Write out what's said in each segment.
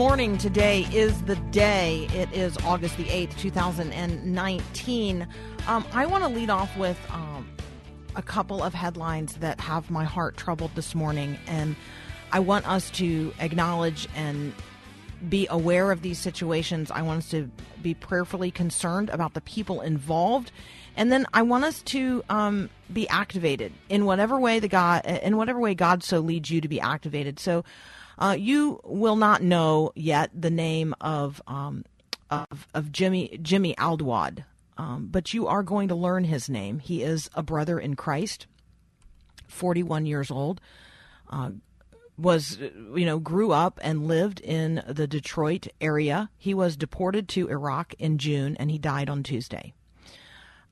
Morning. Today is the day. It is August the 8th, 2019. Um, I want to lead off with um, a couple of headlines that have my heart troubled this morning. And I want us to acknowledge and be aware of these situations. I want us to be prayerfully concerned about the people involved. And then I want us to um, be activated in whatever way the God, in whatever way God so leads you to be activated. So uh, you will not know yet the name of um, of, of Jimmy Jimmy Aldaoud, um, but you are going to learn his name. He is a brother in Christ, 41 years old was you know grew up and lived in the Detroit area. He was deported to Iraq in June and he died on Tuesday.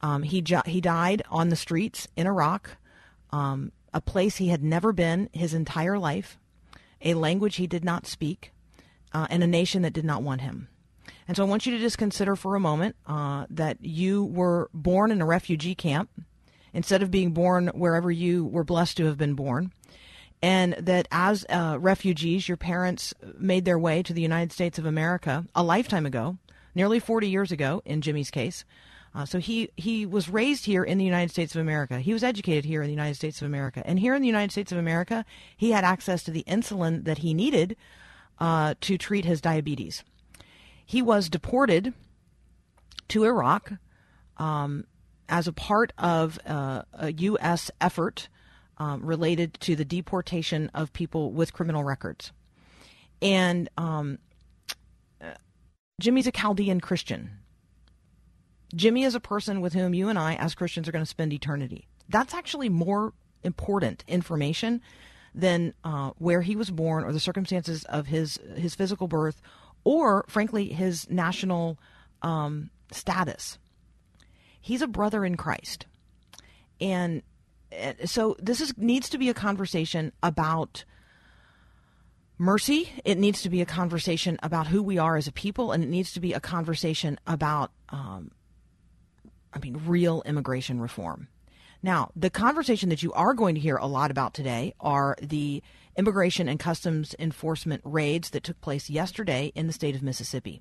Um, he ju- he died on the streets in Iraq, um, a place he had never been his entire life, a language he did not speak, uh, and a nation that did not want him. And so I want you to just consider for a moment uh, that you were born in a refugee camp instead of being born wherever you were blessed to have been born and that as uh, refugees, your parents made their way to the United States of America a lifetime ago, nearly 40 years ago in Jimmy's case. Uh, so he, he was raised here in the United States of America. He was educated here in the United States of America. And here in the United States of America, he had access to the insulin that he needed uh, to treat his diabetes. He was deported to Iraq um, as a part of uh, a U.S. effort um, related to the deportation of people with criminal records. And um, uh, Jimmy's a Chaldean Christian. Jimmy is a person with whom you and I, as Christians, are going to spend eternity. That's actually more important information than uh, where he was born or the circumstances of his his physical birth, or frankly his national um, status. He's a brother in Christ, and uh, so this is needs to be a conversation about mercy. It needs to be a conversation about who we are as a people, and it needs to be a conversation about, um, I mean, real immigration reform. Now, the conversation that you are going to hear a lot about today are the immigration and customs enforcement raids that took place yesterday in the state of Mississippi.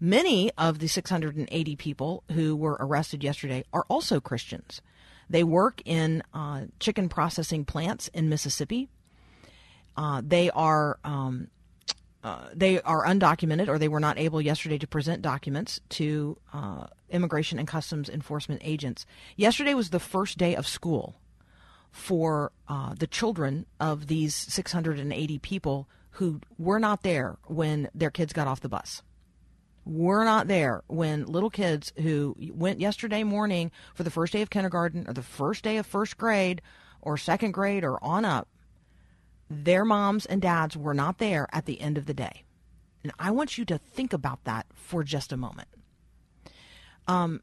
Many of the 680 people who were arrested yesterday are also Christians. They work in uh, chicken processing plants in Mississippi. Uh, they are um, uh, they are undocumented, or they were not able yesterday to present documents to uh, immigration and customs enforcement agents. Yesterday was the first day of school for uh, the children of these 680 people who were not there when their kids got off the bus were not there when little kids who went yesterday morning for the first day of kindergarten or the first day of first grade or second grade or on up, their moms and dads were not there at the end of the day. And I want you to think about that for just a moment. Um,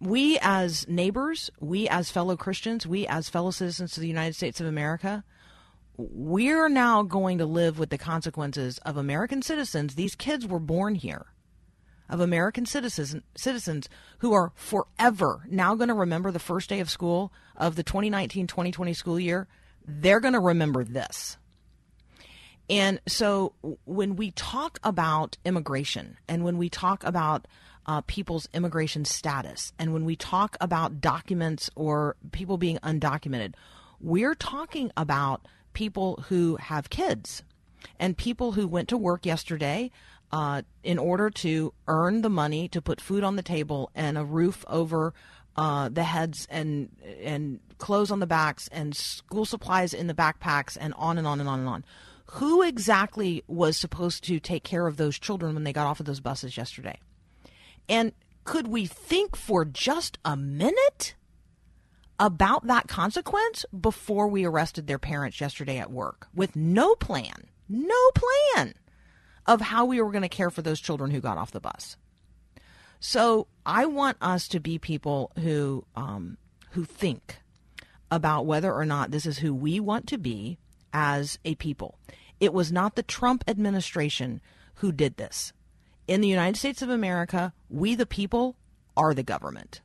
we as neighbors, we as fellow Christians, we as fellow citizens of the United States of America, we're now going to live with the consequences of American citizens. These kids were born here of American citizens citizens who are forever now going to remember the first day of school of the 2019-2020 school year. They're going to remember this. And so when we talk about immigration and when we talk about uh, people's immigration status and when we talk about documents or people being undocumented, we're talking about people who have kids and people who went to work yesterday uh, in order to earn the money to put food on the table and a roof over uh, the heads and and clothes on the backs and school supplies in the backpacks and on and on and on and on. Who exactly was supposed to take care of those children when they got off of those buses yesterday? And could we think for just a minute about that consequence before we arrested their parents yesterday at work with no plan, no plan of how we were going to care for those children who got off the bus? So I want us to be people who um, who think about whether or not this is who we want to be as a people. It was not the Trump administration who did this. In the United States of America, we the people are the government.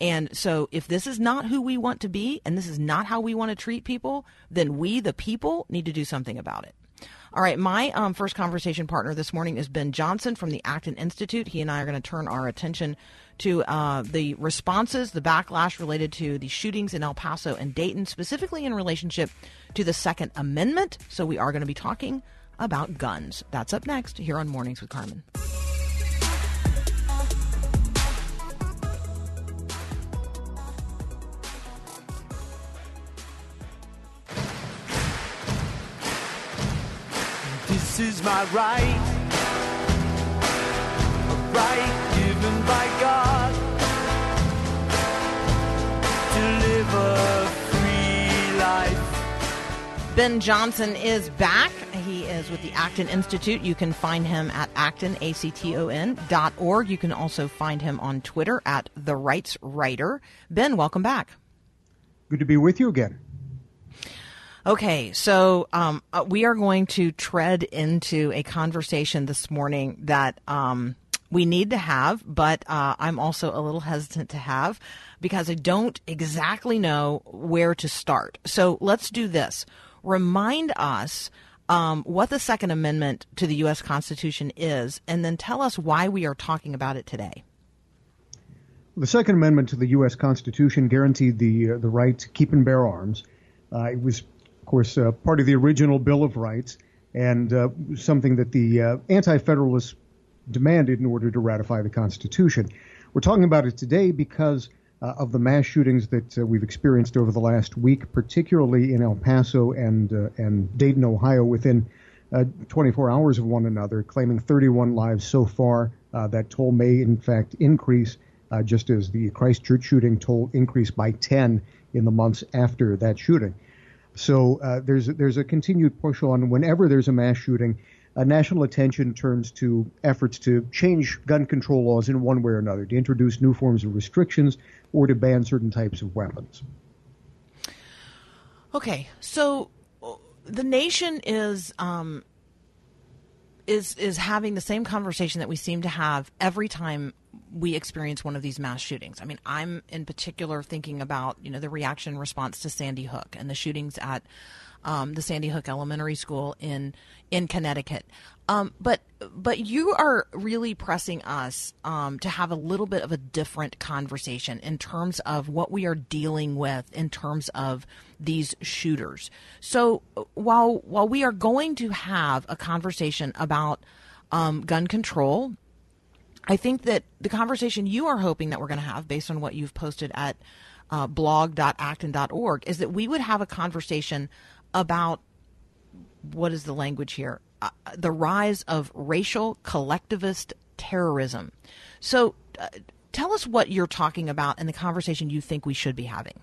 And so if this is not who we want to be and this is not how we want to treat people, then we the people need to do something about it. All right, my um, first conversation partner this morning is Ben Johnson from the Acton Institute. He and I are going to turn our attention to uh, the responses, the backlash related to the shootings in El Paso and Dayton, specifically in relationship to the Second Amendment. So we are going to be talking about guns. That's up next here on Mornings with Carmen. Is my right, a right given by God to live a free life. Ben Johnson is back. He is with the Acton Institute. You can find him at acton, A-C-T-O-N, dot org. You can also find him on Twitter at The Rights Writer. Ben, welcome back. Good to be with you again. Okay, so um, uh, we are going to tread into a conversation this morning that um, we need to have, but uh, I'm also a little hesitant to have because I don't exactly know where to start. So let's do this. Remind us um, what the Second Amendment to the U.S. Constitution is, and then tell us why we are talking about it today. The Second Amendment to the U.S. Constitution guaranteed the uh, the right to keep and bear arms. Uh, it was, course, uh, part of the original Bill of Rights and uh, something that the uh, Anti-Federalists demanded in order to ratify the Constitution. We're talking about it today because uh, of the mass shootings that uh, we've experienced over the last week, particularly in El Paso and and Dayton, Ohio, within uh, 24 hours of one another, claiming 31 lives so far. That toll may, in fact, increase, uh, just as the Christchurch shooting toll increased by 10 in the months after that shooting. So uh, there's there's a continued push on whenever there's a mass shooting, uh, national attention turns to efforts to change gun control laws in one way or another, to introduce new forms of restrictions or to ban certain types of weapons. Okay, so the nation is um, is is having the same conversation that we seem to have every time we experience one of these mass shootings. I mean, I'm in particular thinking about you know the reaction response to Sandy Hook and the shootings at um, the Sandy Hook Elementary School in in Connecticut. Um, but but you are really pressing us um, to have a little bit of a different conversation in terms of what we are dealing with in terms of these shooters. So while while we are going to have a conversation about um, gun control I think that the conversation you are hoping that we're going to have, based on what you've posted at uh, blog.acton.org, is that we would have a conversation about what is the language here? Uh, the rise of racial collectivist terrorism. So, uh, tell us what you're talking about and the conversation you think we should be having.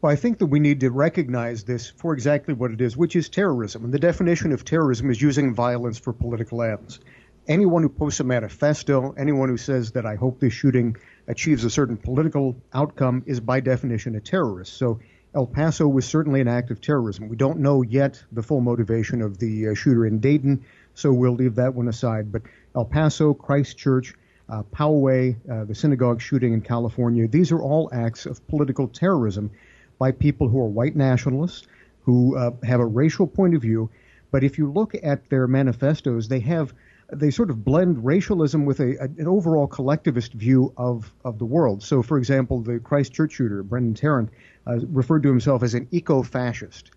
Well, I think that we need to recognize this for exactly what it is, which is terrorism. And the definition of terrorism is using violence for political ends. Anyone who posts a manifesto, anyone who says that I hope this shooting achieves a certain political outcome is by definition a terrorist. So El Paso was certainly an act of terrorism. We don't know yet the full motivation of the uh, shooter in Dayton, so we'll leave that one aside. But El Paso, Christchurch, uh, Poway, uh, the synagogue shooting in California, these are all acts of political terrorism by people who are white nationalists, who uh, have a racial point of view. But if you look at their manifestos, they have they sort of blend racialism with a, a, an overall collectivist view of, of the world. So, for example, the Christchurch shooter, Brenton Tarrant, uh, referred to himself as an eco-fascist.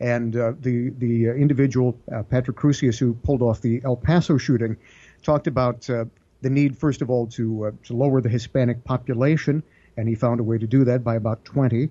And uh, the the uh, individual, uh, Patrick Crusius, who pulled off the El Paso shooting, talked about uh, the need, first of all, to, to lower the Hispanic population, and he found a way to do that by about 20.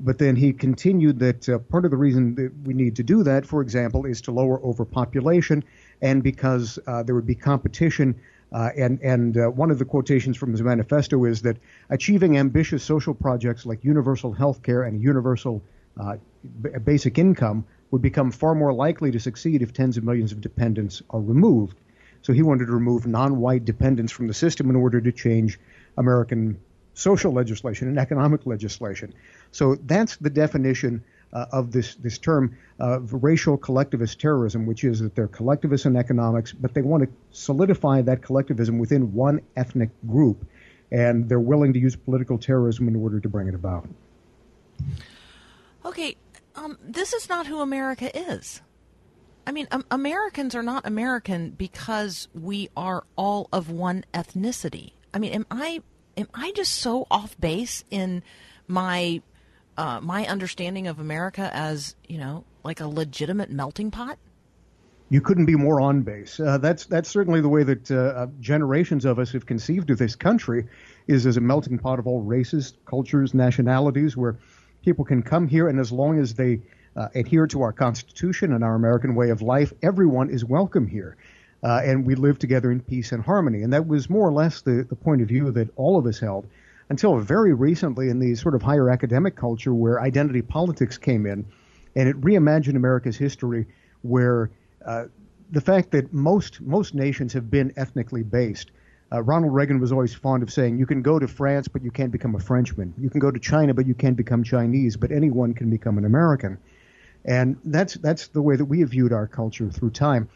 But then he continued that uh, part of the reason that we need to do that, for example, is to lower overpopulation and because uh, there would be competition Uh, and and uh, one of the quotations from his manifesto is that achieving ambitious social projects like universal health care and universal uh, b- basic income would become far more likely to succeed if tens of millions of dependents are removed. So he wanted to remove non-white dependents from the system in order to change American social legislation and economic legislation. So that's the definition uh, of this this term of racial collectivist terrorism, which is that they're collectivists in economics, but they want to solidify that collectivism within one ethnic group, and they're willing to use political terrorism in order to bring it about. Okay, um, this is not who America is. I mean, um, Americans are not American because we are all of one ethnicity. I mean, am I am I just so off base in my uh, my understanding of America as you know like a legitimate melting pot? You couldn't be more on base. Uh, that's that's certainly the way that uh, uh, generations of us have conceived of this country, is as a melting pot of all races, cultures, nationalities, where people can come here, and as long as they uh, adhere to our Constitution and our American way of life, everyone is welcome here. Uh, and we live together in peace and harmony. And that was more or less the, the point of view that all of us held until very recently in the sort of higher academic culture where identity politics came in and it reimagined America's history where uh, the fact that most most nations have been ethnically based. Uh, Ronald Reagan was always fond of saying, "You can go to France, but you can't become a Frenchman. You can go to China, but you can't become Chinese. But anyone can become an American." And that's that's the way that we have viewed our culture through time.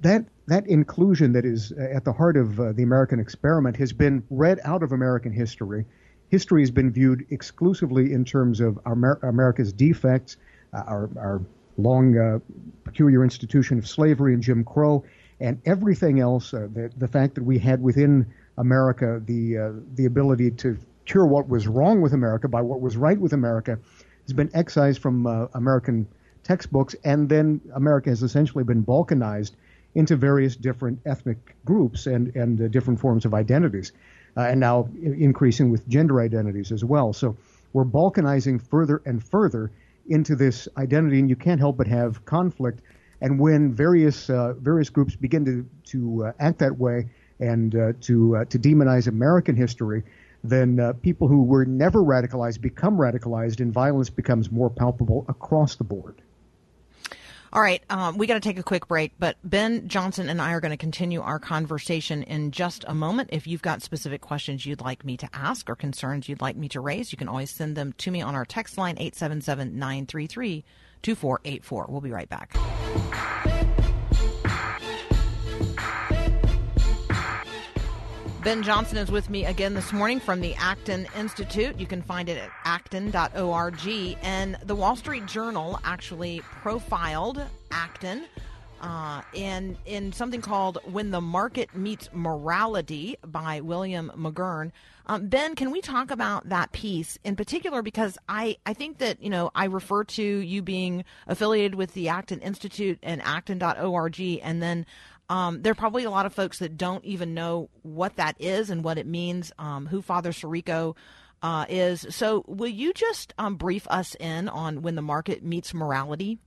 That that inclusion that is at the heart of uh, the American experiment has been read out of American history. History has been viewed exclusively in terms of Amer- America's defects, uh, our, our long uh, peculiar institution of slavery and Jim Crow, and everything else. Uh, the, the fact that we had within America the uh, the ability to cure what was wrong with America by what was right with America has been excised from uh, American textbooks, and then America has essentially been balkanized into various different ethnic groups and and uh, different forms of identities, uh, and now increasing with gender identities as well. So we're balkanizing further and further into this identity, and you can't help but have conflict. And when various uh, various groups begin to to uh, act that way and uh, to to demonize American history, then uh, people who were never radicalized become radicalized, and violence becomes more palpable across the board. All right, um, we got to take a quick break, but Ben Johnson and I are going to continue our conversation in just a moment. If you've got specific questions you'd like me to ask or concerns you'd like me to raise, you can always send them to me on our text line 877 933 2484. We'll be right back. Ben Johnson is with me again this morning from the Acton Institute. You can find it at acton.org. And the Wall Street Journal actually profiled Acton uh, in, in something called When the Market Meets Morality by William McGurn. Um, ben, can we talk about that piece in particular? Because I, I think that, you know, I refer to you being affiliated with the Acton Institute and acton.org, and then um, there are probably a lot of folks that don't even know what that is and what it means, um, who Father Sirico uh, is. So, will you just um, brief us in on when the market meets morality?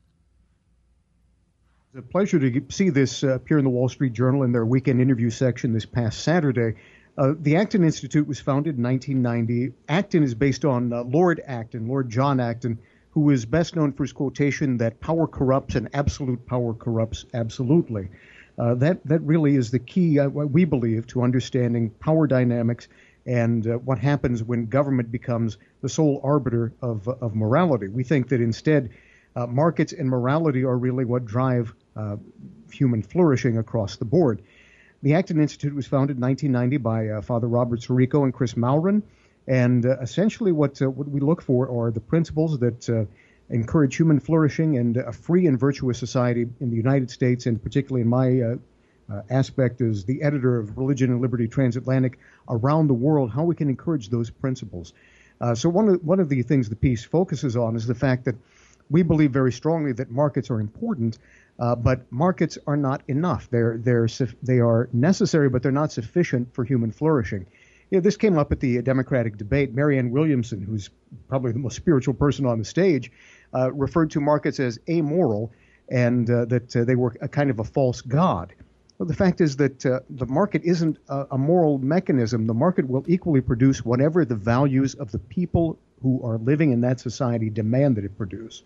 It's a pleasure to see this uh, appear in the Wall Street Journal in their weekend interview section this past Saturday. Uh, the Acton Institute was founded in 1990. Acton is based on uh, Lord Acton, Lord John Acton, who is best known for his quotation that power corrupts and absolute power corrupts absolutely. Uh, that that really is the key, uh, we believe, to understanding power dynamics and uh, what happens when government becomes the sole arbiter of of morality. We think that instead, uh, markets and morality are really what drive uh, human flourishing across the board. The Acton Institute was founded in 1990 by uh, Father Robert Sirico and Kris Mauren, and essentially what what we look for are the principles that encourage human flourishing and a free and virtuous society in the United States, and particularly in my uh, uh, aspect as the editor of Religion and Liberty Transatlantic around the world, how we can encourage those principles. Uh, so one of one of the things the piece focuses on is the fact that we believe very strongly that markets are important, uh, but markets are not enough. They're they're they are necessary, but they're not sufficient for human flourishing. You know, this came up at the Democratic debate. Marianne Williamson, who's probably the most spiritual person on the stage, uh, referred to markets as amoral and uh, that uh, they were a kind of a false god. Well, the fact is that uh, the market isn't a, a moral mechanism. The market will equally produce whatever the values of the people who are living in that society demand that it produce.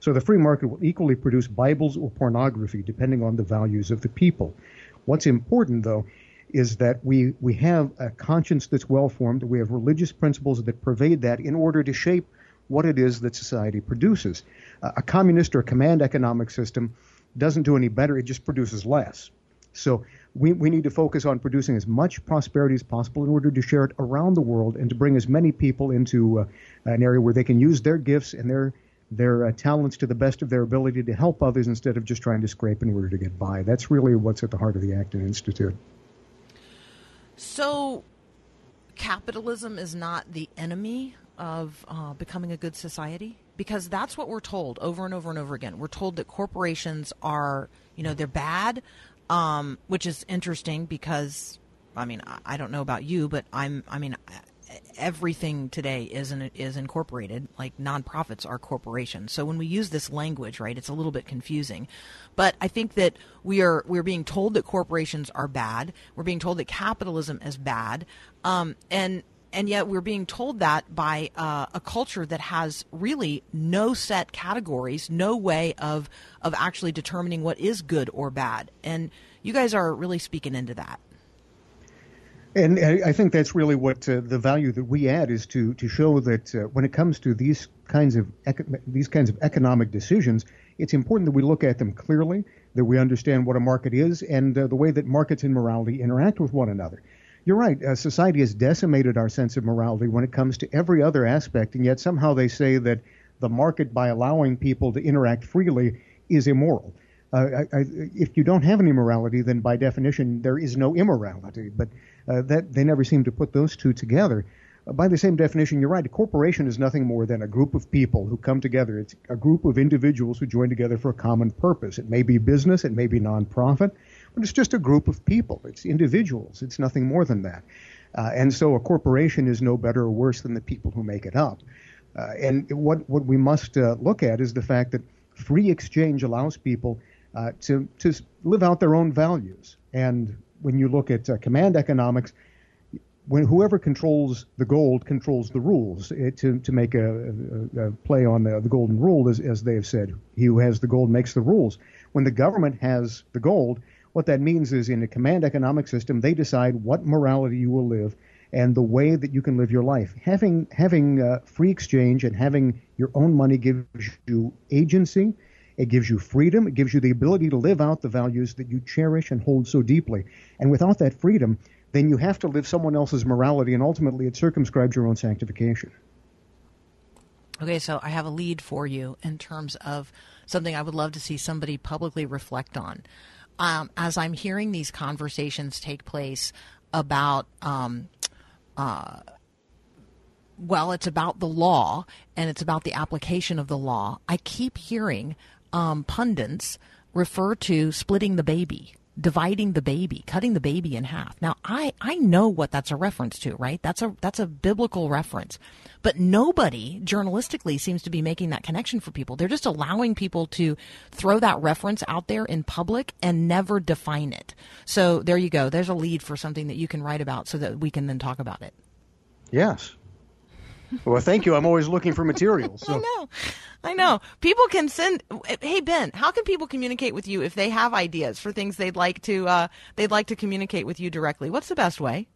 So the free market will equally produce Bibles or pornography, depending on the values of the people. What's important, though, is that we, we have a conscience that's well formed, we have religious principles that pervade that in order to shape what it is that society produces. Uh, a communist or command economic system doesn't do any better, it just produces less. So we, we need to focus on producing as much prosperity as possible in order to share it around the world and to bring as many people into uh, an area where they can use their gifts and their their uh, talents to the best of their ability to help others instead of just trying to scrape in order to get by. That's really what's at the heart of the Acton Institute. So, capitalism is not the enemy of uh, becoming a good society because that's what we're told over and over and over again. We're told that corporations are, you know, they're bad, um, which is interesting because, I mean, I, don't know about you, but I'm, I mean, everything today is in, is incorporated. Like nonprofits are corporations. So when we use this language, right, it's a little bit confusing. But I think that we are we're being told that corporations are bad. We're being told that capitalism is bad, um, and and yet we're being told that by uh, a culture that has really no set categories, no way of of actually determining what is good or bad. And you guys are really speaking into that. And I think that's really what uh, the value that we add is to to show that uh, when it comes to these kinds of eco- these kinds of economic decisions, it's important that we look at them clearly, that we understand what a market is, and uh, the way that markets and morality interact with one another. You're right. Uh, society has decimated our sense of morality when it comes to every other aspect, and yet somehow they say that the market, by allowing people to interact freely, is immoral. Uh, I, I, if you don't have any morality, then by definition there is no immorality. But uh, that they never seem to put those two together. Uh, by the same definition, you're right. A corporation is nothing more than a group of people who come together. It's a group of individuals who join together for a common purpose. It may be business, it may be nonprofit, but it's just a group of people. It's individuals. It's nothing more than that. Uh, and so a corporation is no better or worse than the people who make it up. Uh, and what what we must uh, look at is the fact that free exchange allows people uh, to to live out their own values. And when you look at uh, command economics, when whoever controls the gold controls the rules. It, to to make a, a, a play on the, the, golden rule, as, as they have said, he who has the gold makes the rules. When the government has the gold, what that means is in a command economic system, they decide what morality you will live and the way that you can live your life. Having having uh, free exchange and having your own money gives you agency it gives you freedom. It gives you the ability to live out the values that you cherish and hold so deeply. And without that freedom, then you have to live someone else's morality, and ultimately it circumscribes your own sanctification. Okay, so I have a lead for you in terms of something I would love to see somebody publicly reflect on. Um, as I'm hearing these conversations take place about, um, uh, well, it's about the law and it's about the application of the law. I keep hearing um, pundits refer to splitting the baby, dividing the baby, cutting the baby in half. Now, I, I know what that's a reference to, right? That's a that's a biblical reference. But nobody journalistically seems to be making that connection for people. They're just allowing people to throw that reference out there in public and never define it. So there you go. There's a lead for something that you can write about so that we can then talk about it. Yes. Well, thank you. I'm always looking for material. So. I know. I know. People can send. Hey Ben, how can people communicate with you if they have ideas for things they'd like to uh, they'd like to communicate with you directly? What's the best way?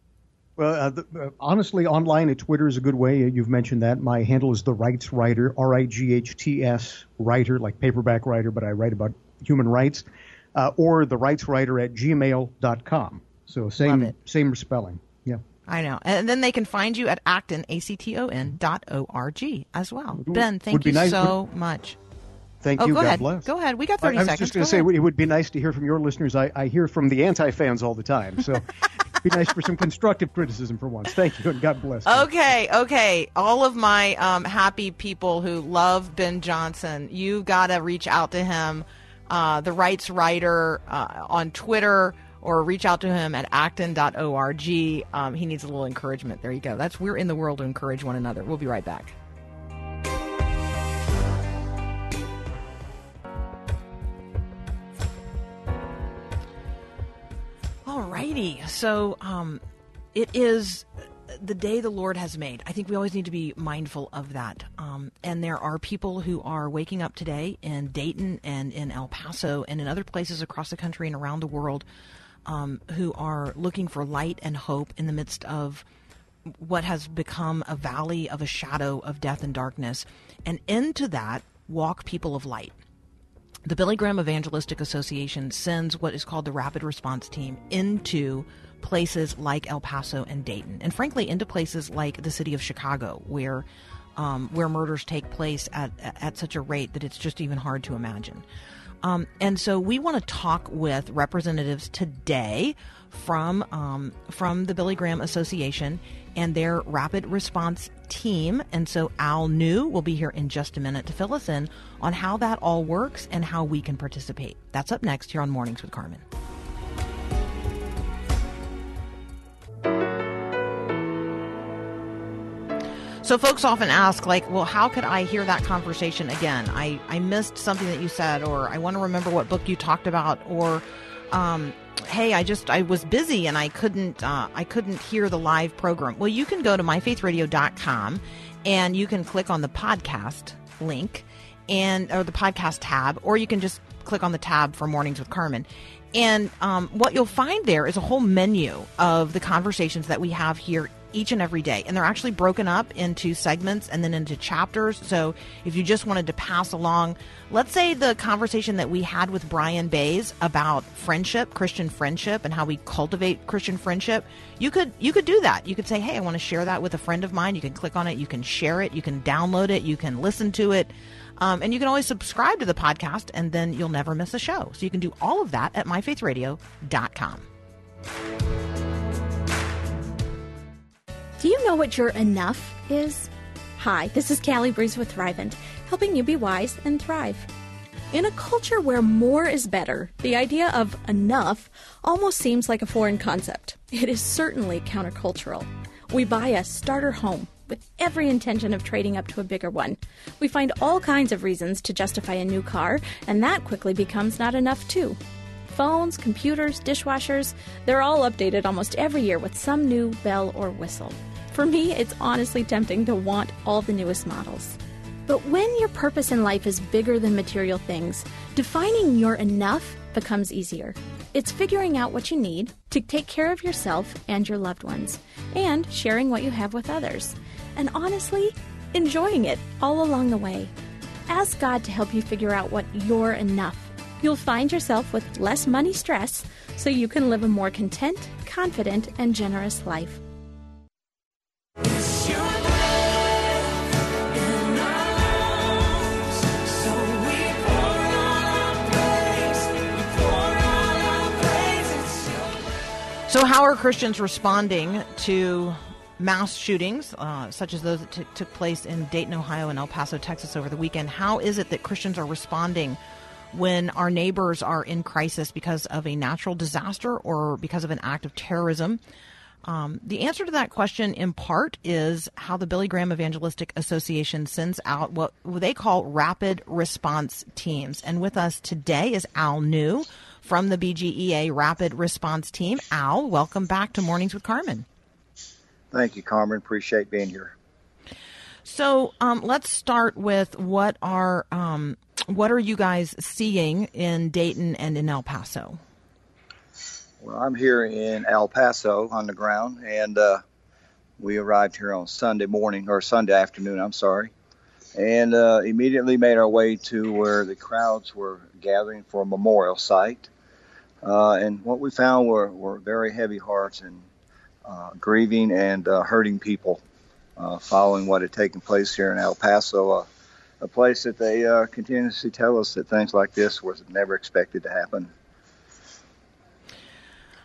Well, uh, the, uh, honestly, online at Twitter is a good way. You've mentioned that. My handle is the Rights Writer, R I G H T S writer, like paperback writer, but I write about human rights. Uh, or the Rights Writer at gmail.com. So same same spelling. I know. And then they can find you at Acton, A-C-T-O-N dot O-R-G as well. Ben, thank you nice, so much. Thank oh, you. Go God ahead. bless. Go ahead. We got 30 I, I seconds. was just going to say, ahead. it would be nice to hear from your listeners. I, I hear from the anti-fans all the time. So it'd be nice for some constructive criticism for once. Thank you, and God bless. Okay, okay. All of my um, happy people who love Ben Johnson, you got to reach out to him. Uh, the rights writer uh, on Twitter or reach out to him at acton.org. Um, he needs a little encouragement. There you go. That's we're in the world to encourage one another. We'll be right back. righty. So um, it is the day the Lord has made. I think we always need to be mindful of that. Um, and there are people who are waking up today in Dayton and in El Paso and in other places across the country and around the world um, who are looking for light and hope in the midst of what has become a valley of a shadow of death and darkness. And into that walk people of light. The Billy Graham Evangelistic Association sends what is called the Rapid Response Team into places like El Paso and Dayton, and frankly, into places like the city of Chicago, where um, where murders take place at at such a rate that it's just even hard to imagine. Um, and so we want to talk with representatives today from um, from the Billy Graham Association and their rapid response team. And so Al New will be here in just a minute to fill us in on how that all works and how we can participate. That's up next here on Mornings with Carmen. So folks often ask, like, well, how could I hear that conversation again? I, I missed something that you said, or I want to remember what book you talked about, or um, hey, I just I was busy and I couldn't uh, I couldn't hear the live program. Well, you can go to myfaithradio.com and you can click on the podcast link and or the podcast tab, or you can just click on the tab for Mornings with Carmen. And um, what you'll find there is a whole menu of the conversations that we have here each and every day. And they're actually broken up into segments and then into chapters. So if you just wanted to pass along, let's say the conversation that we had with Brian Bays about friendship, Christian friendship, and how we cultivate Christian friendship, you could you could do that. You could say, "Hey, I want to share that with a friend of mine." You can click on it, you can share it, you can download it, you can listen to it. Um, and you can always subscribe to the podcast, and then you'll never miss a show. So you can do all of that at myfaithradio.com. Do you know what your enough is? Hi, this is Callie Breeze with Thrivent, helping you be wise and thrive. In a culture where more is better, the idea of enough almost seems like a foreign concept. It is certainly countercultural. We buy a starter home with every intention of trading up to a bigger one. We find all kinds of reasons to justify a new car, and that quickly becomes not enough, too. Phones, computers, dishwashers, they're all updated almost every year with some new bell or whistle. For me, it's honestly tempting to want all the newest models. But when your purpose in life is bigger than material things, defining your enough becomes easier. It's figuring out what you need to take care of yourself and your loved ones, and sharing what you have with others. And honestly, enjoying it all along the way. Ask God to help you figure out what you're enough. You'll find yourself with less money stress so you can live a more content, confident, and generous life. So, how are Christians responding to mass shootings, uh, such as those that t- took place in Dayton, Ohio, and El Paso, Texas over the weekend? How is it that Christians are responding when our neighbors are in crisis because of a natural disaster or because of an act of terrorism? Um, the answer to that question, in part, is how the Billy Graham Evangelistic Association sends out what they call rapid response teams. And with us today is Al New from the BGEA Rapid Response Team. Al, welcome back to Mornings with Carmen. Thank you, Carmen. Appreciate being here. So um, let's start with what are um, what are you guys seeing in Dayton and in El Paso? Well, I'm here in El Paso on the ground, and uh, we arrived here on Sunday morning or Sunday afternoon. I'm sorry, and uh, immediately made our way to where the crowds were gathering for a memorial site. Uh, and what we found were, were very heavy hearts and uh, grieving and uh, hurting people uh, following what had taken place here in El Paso, a place that they uh, continuously tell us that things like this was never expected to happen.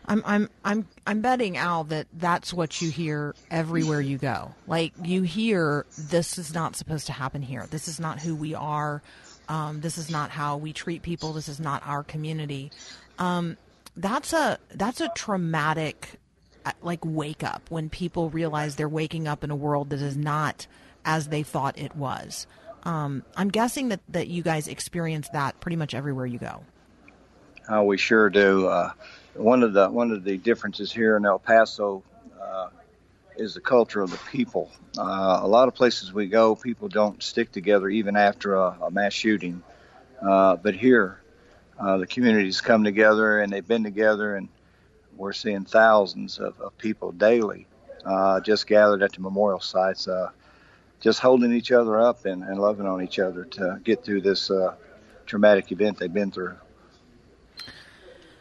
I'm I'm I'm I'm betting Al that that's what you hear everywhere you go. Like you hear this is not supposed to happen here. This is not who we are. Um, this is not how we treat people. This is not our community. Um, that's a that's a traumatic uh, like wake up when people realize they're waking up in a world that is not as they thought it was. Um, I'm guessing that that you guys experience that pretty much everywhere you go. Uh, we sure do. Uh, one of the one of the differences here in El Paso uh, is the culture of the people. Uh, a lot of places we go, people don't stick together even after a, a mass shooting. Uh, but here, uh, the communities come together and they've been together, and we're seeing thousands of, of people daily just gathered at the memorial sites, just holding each other up and, and loving on each other to get through this uh, traumatic event they've been through.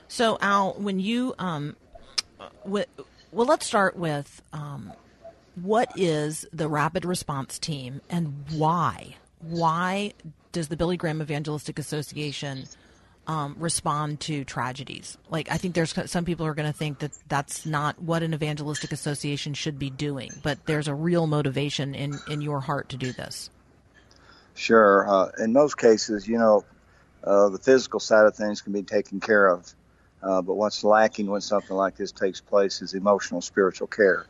So, Al, when you, um, well, let's start with um, what is the Rapid Response Team and why? Why does the Billy Graham Evangelistic Association um, respond to tragedies? Like, I think there's some people are going to think that that's not what an evangelistic association should be doing, but there's a real motivation in, in your heart to do this. Sure. Uh, in most cases, you know, uh, the physical side of things can be taken care of. Uh, but what's lacking when something like this takes place is emotional, spiritual care.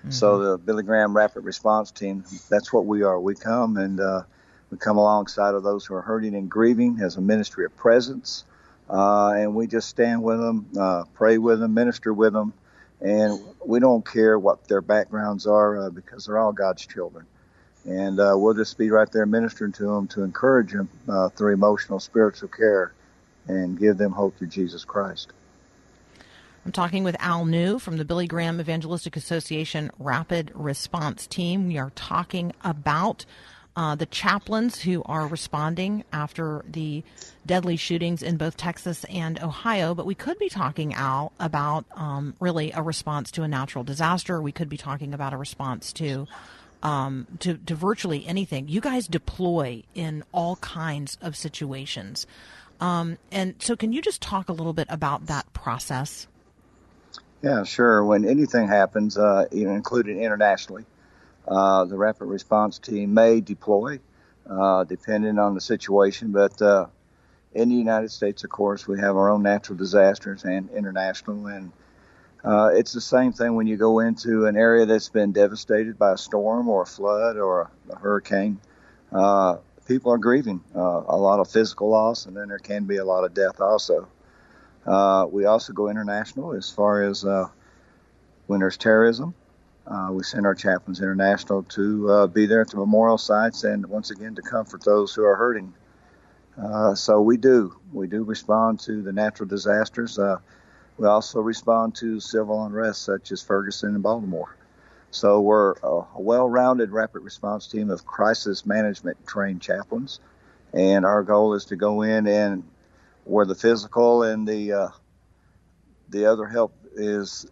Mm-hmm. So the Billy Graham Rapid Response Team, that's what we are. We come and uh, we come alongside of those who are hurting and grieving as a ministry of presence, uh, and we just stand with them, uh, pray with them, minister with them, and we don't care what their backgrounds are uh, because they're all God's children. And uh, we'll just be right there ministering to them to encourage them uh, through emotional, spiritual care and give them hope through Jesus Christ. I'm talking with Al New from the Billy Graham Evangelistic Association Rapid Response Team. We are talking about uh, the chaplains who are responding after the deadly shootings in both Texas and Ohio. But we could be talking, Al, about um, really a response to a natural disaster. We could be talking about a response to. Um, to, to virtually anything. You guys deploy in all kinds of situations. Um, and so, can you just talk a little bit about that process? Yeah, sure. When anything happens, uh, including internationally, uh, the rapid response team may deploy, uh, depending on the situation. But uh, in the United States, of course, we have our own natural disasters and international. And uh, it's the same thing when you go into an area that's been devastated by a storm or a flood or a, a hurricane. Uh, people are grieving a lot of physical loss, and then there can be a lot of death also. we also go international as far as when there's terrorism. Uh, we send our chaplains international to uh, be there at the memorial sites and once again to comfort those who are hurting. Uh, so we do. We do respond to the natural disasters. Uh, we also respond to civil unrest such as Ferguson and Baltimore. So we're a, a well-rounded rapid response team of crisis management trained chaplains, and our goal is to go in and where the physical and the uh, the other help is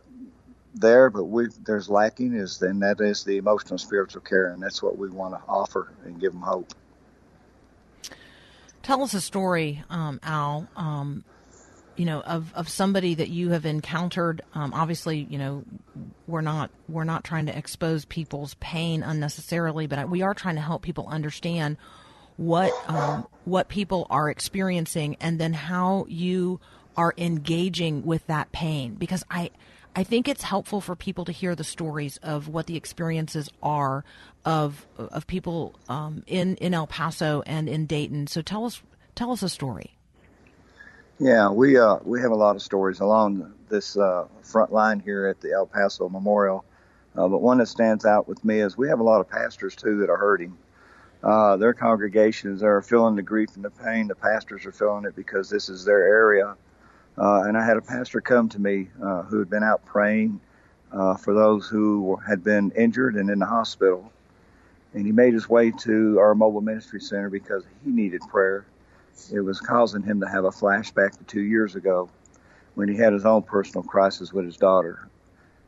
there, but we there's lacking is then that is the emotional spiritual care, and that's what we want to offer and give them hope. Tell us a story, um, Al. Um, you know, of, of somebody that you have encountered. Um, obviously, you know, we're not we're not trying to expose people's pain unnecessarily, but we are trying to help people understand what um, what people are experiencing, and then how you are engaging with that pain. Because I I think it's helpful for people to hear the stories of what the experiences are of of people um, in in El Paso and in Dayton. So tell us tell us a story. Yeah, we uh, we have a lot of stories along this uh, front line here at the El Paso Memorial. Uh, but one that stands out with me is we have a lot of pastors too that are hurting. Uh, their congregations are feeling the grief and the pain. The pastors are feeling it because this is their area uh, and I had a pastor come to me uh, who had been out praying uh, for those who had been injured and in the hospital. And he made his way to our mobile ministry center because he needed prayer. It was causing him to have a flashback to two years ago when he had his own personal crisis with his daughter.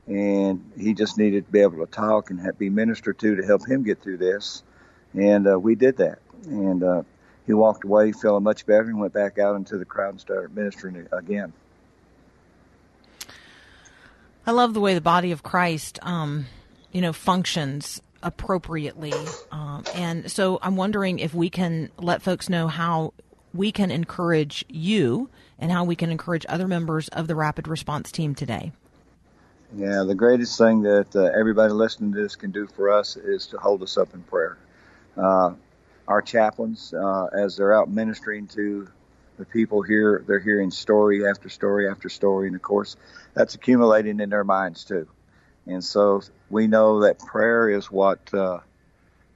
And he just needed to be able to talk and be ministered to to help him get through this. And uh, we did that. And uh, he walked away feeling much better and went back out into the crowd and started ministering again. I love the way the body of Christ, um, you know, functions appropriately. Um, and so I'm wondering if we can let folks know how we can encourage you and how we can encourage other members of the rapid response team today. Yeah, the greatest thing that uh, everybody listening to this can do for us is to hold us up in prayer. Uh, our chaplains uh, as they're out ministering to the people here they're hearing story after story after story, and of course that's accumulating in their minds too. And so we know that prayer is what uh,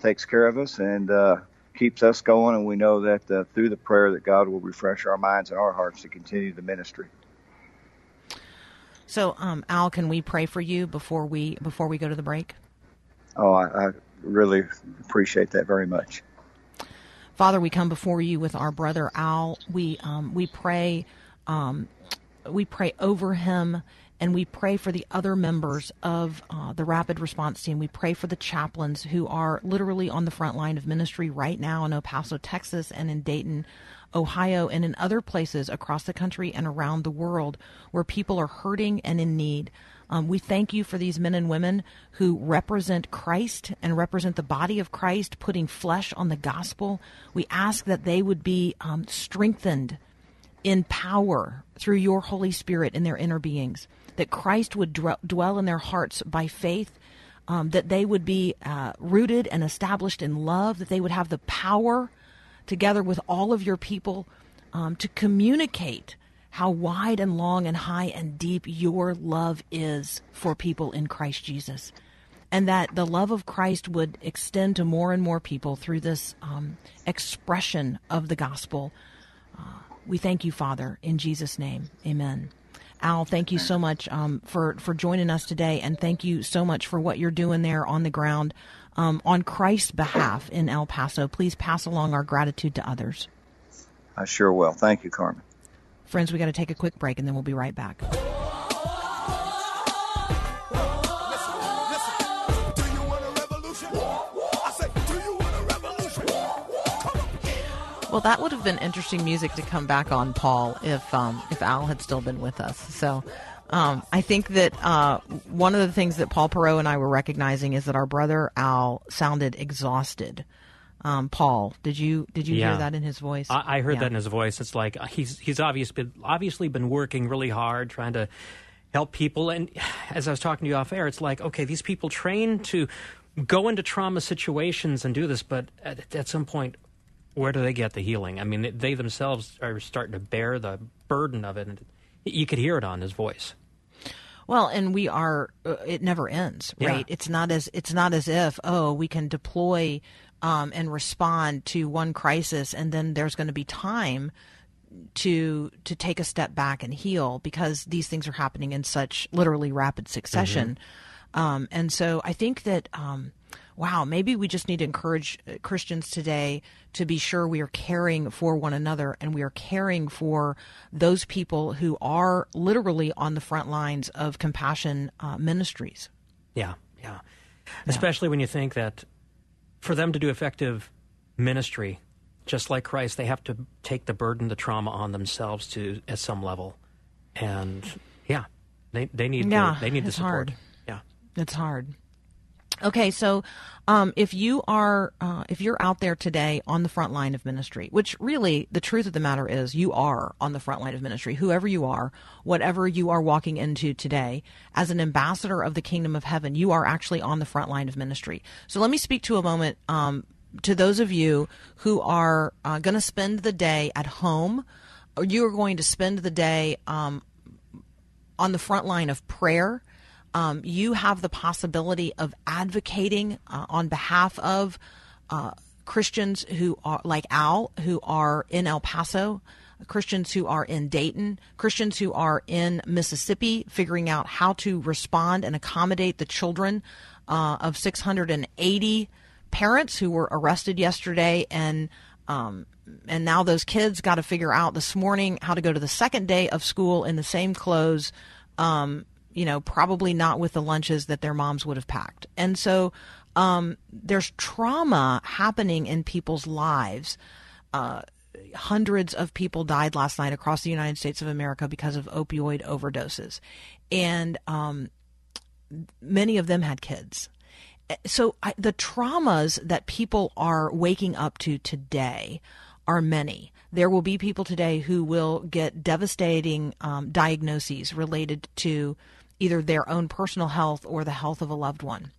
takes care of us and uh, keeps us going, and we know that uh, through the prayer that God will refresh our minds and our hearts to continue the ministry. So, um, Al, can we pray for you before we before we go to the break? Oh, I, I really appreciate that very much. Father, we come before you with our brother Al. We um, we pray um, we pray over him and we pray for the other members of uh, the rapid response team. We pray for the chaplains who are literally on the front line of ministry right now in El Paso, Texas, and in Dayton, Ohio, and in other places across the country and around the world where people are hurting and in need. Um, we thank you for these men and women who represent Christ and represent the body of Christ, putting flesh on the gospel. We ask that they would be um, strengthened in power through your Holy Spirit in their inner beings, that Christ would dwell, dwell in their hearts by faith, um, that they would be uh, rooted and established in love, that they would have the power, together with all of your people, um, to communicate how wide and long and high and deep your love is for people in Christ Jesus. And that the love of Christ would extend to more and more people through this um, expression of the gospel. Uh, we thank you, Father, in Jesus' name. Amen. Al, thank you so much um, for for joining us today, and thank you so much for what you're doing there on the ground um, on Christ's behalf in El Paso. Please pass along our gratitude to others. I sure will. Thank you, Carmen. Friends, we got to take a quick break, and then we'll be right back. Well, that would have been interesting music to come back on, Paul, if um, if Al had still been with us. So, um, I think that uh, one of the things that Paul Perot and I were recognizing is that our brother Al sounded exhausted. Um, Paul, did you did you Yeah. hear that in his voice? I, I heard Yeah. that in his voice. It's like uh, he's he's obvious been, obviously been working really hard trying to help people. And as I was talking to you off air, it's like okay, these people train to go into trauma situations and do this, but at, at some point, where do they get the healing? I mean, they themselves are starting to bear the burden of it, and you could hear it on his voice. Well, and we are. Uh, it never ends, Yeah. right? It's not as it's not as if oh we can deploy um, and respond to one crisis, and then there's going to be time to to take a step back and heal because these things are happening in such literally rapid succession. Um, and so I think that. Um, Wow, maybe we just need to encourage uh, Christians today to be sure we are caring for one another and we are caring for those people who are literally on the front lines of compassion uh, ministries. Yeah, yeah. Especially when you think that for them to do effective ministry, just like Christ, they have to take the burden, the trauma on themselves to at some level. And yeah, they they need Yeah, the, they need the it's support. hard. Yeah. It's hard. Okay, so um, if you are uh, if you're out there today on the front line of ministry, which really the truth of the matter is you are on the front line of ministry, whoever you are, whatever you are walking into today, as an ambassador of the kingdom of heaven, you are actually on the front line of ministry. So let me speak to a moment um, to those of you who are uh, going to spend the day at home, or you are going to spend the day um, on the front line of prayer. Um, you have the possibility of advocating uh, on behalf of uh, Christians who are like Al, who are in El Paso, Christians who are in Dayton, Christians who are in Mississippi, figuring out how to respond and accommodate the children uh, of 680 parents who were arrested yesterday. And um, and now those kids got to figure out this morning how to go to the second day of school in the same clothes. Um, you know probably not with the lunches that their moms would have packed. And so um, there's trauma happening in people's lives. Uh, hundreds of people died last night across the united states of america because of opioid overdoses. And um, many of them had kids. So I, the traumas that people are waking up to today are many. There will be people today who will get devastating um, diagnoses related to either their own personal health or the health of a loved one.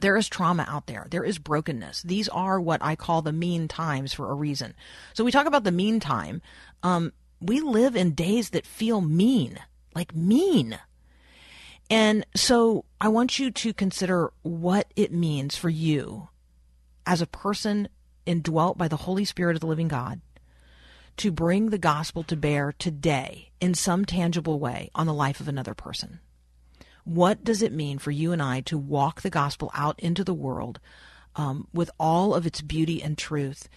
There is trauma out there. There is brokenness. These are what I call the mean times for a reason. So we talk about the mean time. Um, we live in days that feel mean, like mean. And so I want you to consider what it means for you as a person indwelt by the Holy Spirit of the living God to bring the gospel to bear today in some tangible way on the life of another person. What does it mean for you and I to walk the gospel out into the world um, with all of its beauty and truth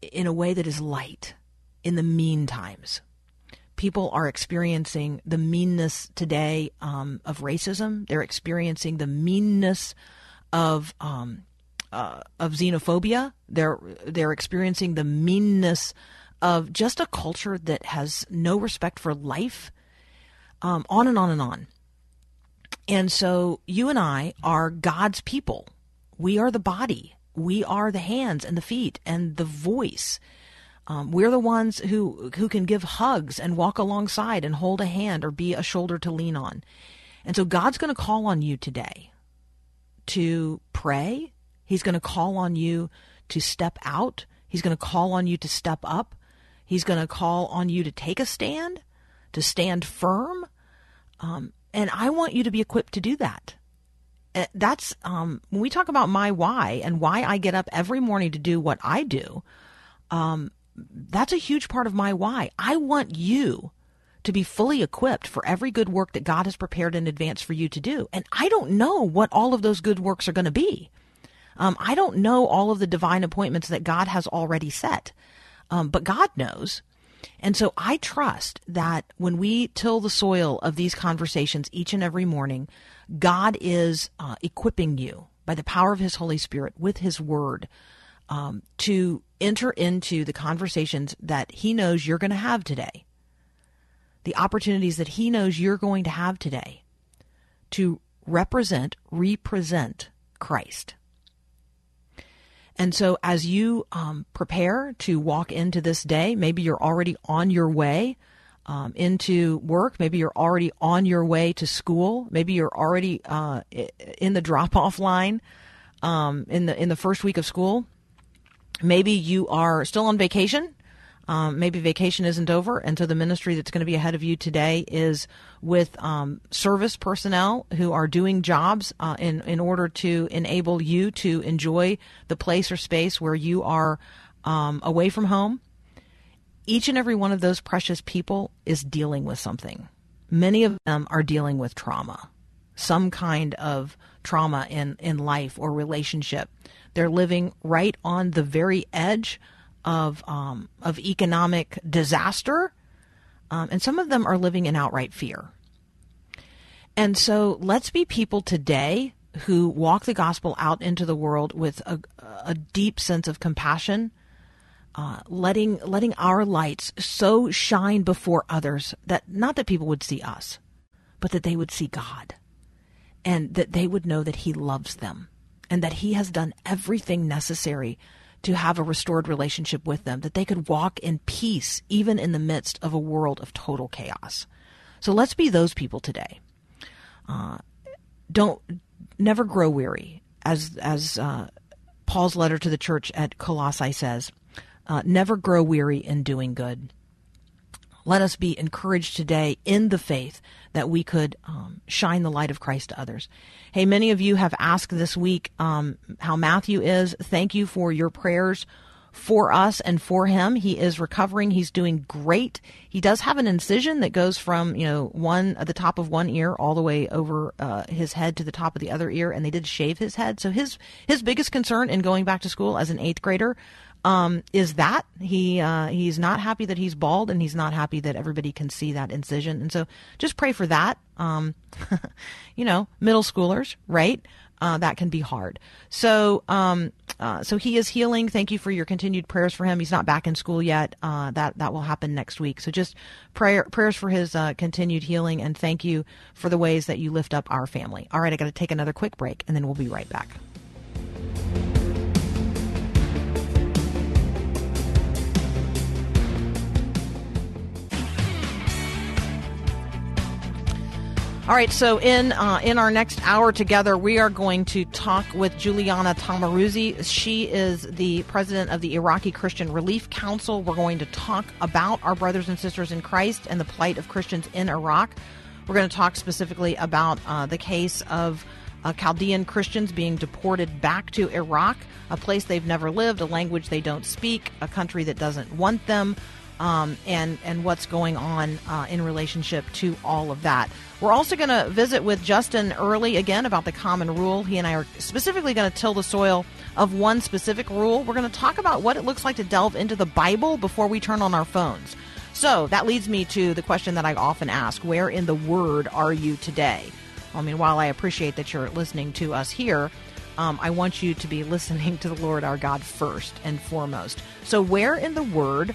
in a way that is light in the mean times? People are experiencing the meanness today um, of racism. They're experiencing the meanness of um, uh, of xenophobia. They're they're experiencing the meanness of just a culture that has no respect for life. Um, on and on and on. And so you and I are God's people. We are the body. We are the hands and the feet and the voice. Um, we're the ones who who can give hugs and walk alongside and hold a hand or be a shoulder to lean on. And so God's going to call on you today to pray. He's going to call on you to step out. He's going to call on you to step up. He's going to call on you to take a stand, to stand firm. Um, and I want you to be equipped to do that. Uh, That's um, when we talk about my why and why I get up every morning to do what I do. Um, that's a huge part of my why. I want you to be fully equipped for every good work that God has prepared in advance for you to do. And I don't know what all of those good works are going to be. Um, I don't know all of the divine appointments that God has already set, um, but God knows. And so I trust that when we till the soil of these conversations each and every morning, God is uh, equipping you by the power of His Holy Spirit with His Word um, to enter into the conversations that He knows you're going to have today, the opportunities that He knows you're going to have today to represent, represent Christ. And so, as you um, prepare to walk into this day, maybe you're already on your way um, into work. Maybe you're already on your way to school. Maybe you're already uh, in the drop-off line um, in the in the first week of school. Maybe you are still on vacation. Um, maybe vacation isn't over, and so the ministry that's going to be ahead of you today is with um, service personnel who are doing jobs uh, in in order to enable you to enjoy the place or space where you are um, away from home. Each and every one of those precious people is dealing with something. Many of them are dealing with trauma, some kind of trauma in in life or relationship. They're living right on the very edge of um, of economic disaster, um, and some of them are living in outright fear. And so, let's be people today who walk the gospel out into the world with a, a deep sense of compassion, uh, letting letting our lights so shine before others that not that people would see us, but that they would see God, and that they would know that He loves them, and that He has done everything necessary to have a restored relationship with them, that they could walk in peace even in the midst of a world of total chaos. So let's be those people today. Uh, don't never grow weary, as as uh, Paul's letter to the church at Colossae says. Uh, never grow weary in doing good. Let us be encouraged today in the faith that we could um, shine the light of Christ to others. Hey, many of you have asked this week um, how Matthew is. Thank you for your prayers for us and for him. He is recovering. He's doing great. He does have an incision that goes from you know one at the top of one ear all the way over uh, his head to the top of the other ear, and they did shave his head. So his his biggest concern in going back to school as an eighth grader um, is that he uh, he's not happy that he's bald, and he's not happy that everybody can see that incision. And so just pray for that. Um, you know, middle schoolers, right? Uh, that can be hard. So, um, uh, so he is healing. Thank you for your continued prayers for him. He's not back in school yet. Uh, that that will happen next week. So just prayer prayers for his uh, continued healing, and thank you for the ways that you lift up our family. All right, I got to take another quick break, and then we'll be right back. All right, so in uh, in our next hour together, we are going to talk with Juliana Taimoorazy. She is the president of the Iraqi Christian Relief Council. We're going to talk about our brothers and sisters in Christ and the plight of Christians in Iraq. We're going to talk specifically about uh, the case of uh, Chaldean Christians being deported back to Iraq, a place they've never lived, a language they don't speak, a country that doesn't want them um, and and what's going on uh, in relationship to all of that. We're also going to visit with Justin Earley again about the common rule. He and I are specifically going to till the soil of one specific rule. We're going to talk about what it looks like to delve into the Bible before we turn on our phones. So that leads me to the question that I often ask Where in the Word are you today? I mean, while I appreciate that you're listening to us here, um, I want you to be listening to the Lord our God first and foremost. So, where in the Word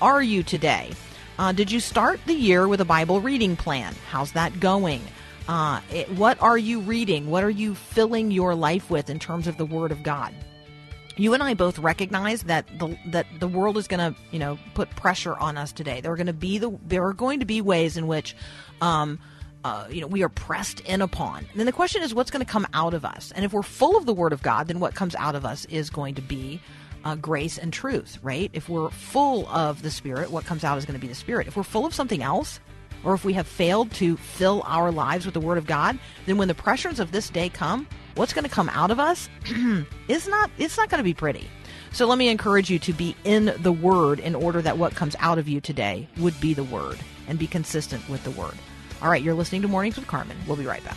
are you today? Uh, did you start the year with a Bible reading plan? How's that going? Uh, it, what are you reading? What are you filling your life with in terms of the Word of God? You and I both recognize that the that the world is going to you know put pressure on us today. There are going to be the there are going to be ways in which. Um, uh, you know, we are pressed in upon. And then the question is, what's going to come out of us? And if we're full of the Word of God, then what comes out of us is going to be uh, grace and truth, right? If we're full of the Spirit, what comes out is going to be the Spirit. If we're full of something else, or if we have failed to fill our lives with the Word of God, then when the pressures of this day come, what's going to come out of us is not it's not going to be pretty. So let me encourage you to be in the Word in order that what comes out of you today would be the Word and be consistent with the Word. All right, you're listening to Mornings with Carmen. We'll be right back.